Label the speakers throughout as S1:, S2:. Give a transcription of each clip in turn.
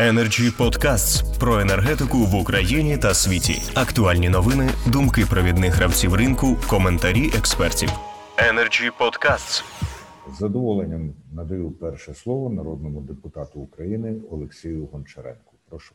S1: Energy Podcasts про енергетику в Україні та світі. Актуальні новини, думки провідних гравців ринку, коментарі експертів. Energy Podcasts.
S2: З задоволенням надаю перше слово народному депутату України Олексію Гончаренку. Прошу.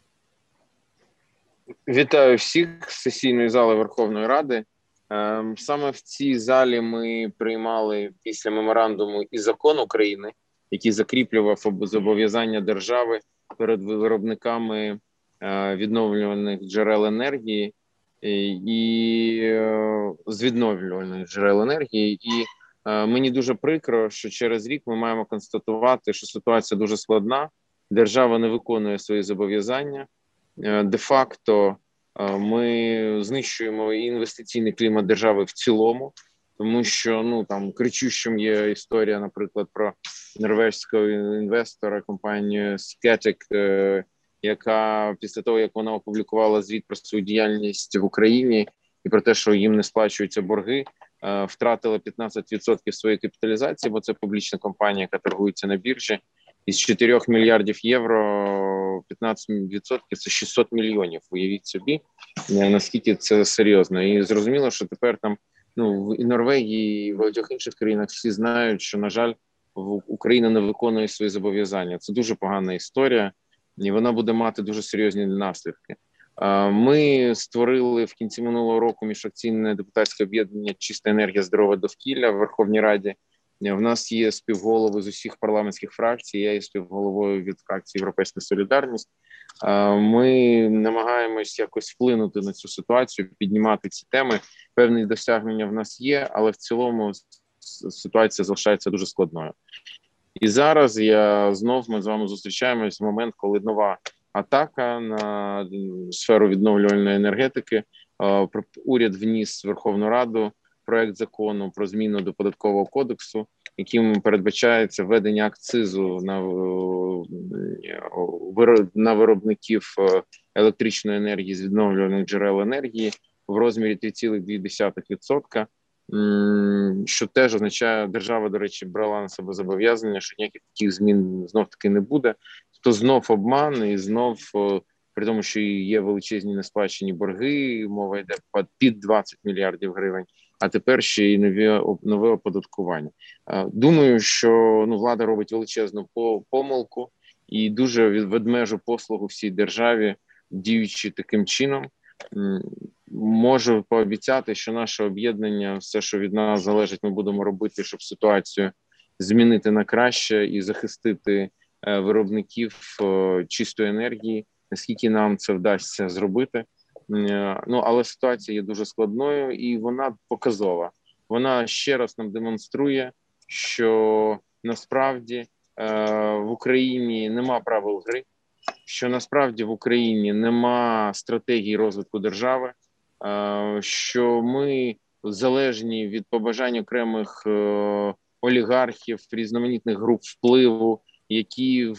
S3: Вітаю всіх з сесійної зали Верховної Ради. Ем, Саме в цій залі ми приймали після меморандуму і закон України, який закріплював зобов'язання держави перед виробниками е, відновлюваних джерел енергії і, е, з відновлюваних джерел енергії. І е, мені дуже прикро, що через рік ми маємо констатувати, що ситуація дуже складна. Держава не виконує свої зобов'язання. Де-факто ми знищуємо інвестиційний клімат держави в цілому, тому що ну там кричущим є історія, наприклад, про норвезького інвестора компанію Скетик, е, яка після того як вона опублікувала звіт про свою діяльність в Україні і про те, що їм не сплачуються борги, е, втратила 15% своєї капіталізації, бо це публічна компанія, яка торгується на біржі. Із 4 мільярдів євро 15% – це 600 мільйонів. Уявіть собі, е, наскільки це серйозно, і зрозуміло, що тепер там ну в Норвегії і в багатьох інших країнах всі знають, що на жаль, в Україна не виконує свої зобов'язання. Це дуже погана історія, і вона буде мати дуже серйозні наслідки. Ми створили в кінці минулого року міжфракційне депутатське об'єднання Чиста енергія, здорове довкілля в Верховній Раді. В нас є співголови з усіх парламентських фракцій. Я є співголовою від фракції Європейська Солідарність. Е, Ми намагаємось якось вплинути на цю ситуацію, піднімати ці теми. Певні досягнення в нас є, але в цілому ситуація залишається дуже складною. І зараз я знов ми з вами зустрічаємось в момент, коли нова атака на сферу відновлювальної енергетики. Е, Уряд вніс в Верховну Раду проект закону про зміну до податкового кодексу, яким передбачається введення акцизу на, е, на виробників е, електричної енергії з відновлюваних джерел енергії в розмірі 3,2%. М, Що теж означає, держава, до речі, брала на себе зобов'язання, що ніяких таких змін знов таки не буде. То знов обман і знов е, при тому, що є величезні несплачені борги, мова йде під 20 мільярдів гривень. А тепер ще й нові нове оподаткування. Е, Думаю, що ну влада робить величезну помилку і дуже ведмежу послугу всій державі, діючи таким чином. Можу пообіцяти, що наше об'єднання, все, що від нас залежить, ми будемо робити, щоб ситуацію змінити на краще і захистити е, виробників чистої енергії. Наскільки нам це вдасться зробити? Е, Ну але ситуація є дуже складною і вона показова. Вона ще раз нам демонструє, що насправді в Україні нема правил гри, що насправді в Україні нема стратегії розвитку держави, е, що ми залежні від побажань окремих е, олігархів, різноманітних груп впливу, які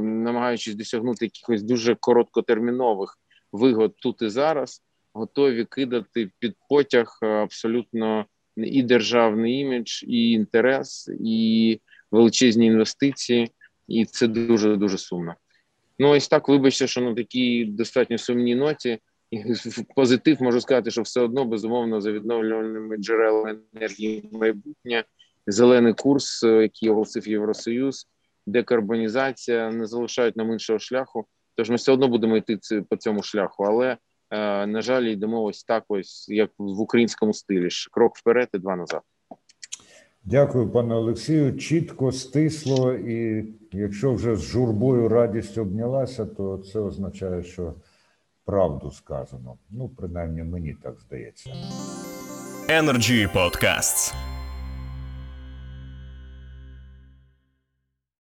S3: намагаючись досягнути якихось дуже короткотермінових вигод тут і зараз, готові кидати під потяг е, абсолютно і державний імідж, і інтерес, і величезні інвестиції, і це дуже дуже сумно. Ну ось так, вибачте, що на такій достатньо сумній ноті. Позитив можу сказати, що все одно безумовно за відновлювальними джерелами енергії майбутнє, зелений курс, е, який оголосив Євросоюз, декарбонізація не залишають нам іншого шляху. Тож ми все одно будемо йти по цьому шляху, але е, на жаль, йдемо ось так, ось як в українському стилі: крок вперед і два назад.
S2: Дякую, пане Олексію. Чітко, стисло, і якщо вже з журбою радість обнялася, то це означає, що правду сказано. Ну, принаймні, мені так здається.
S1: Energy Podcasts.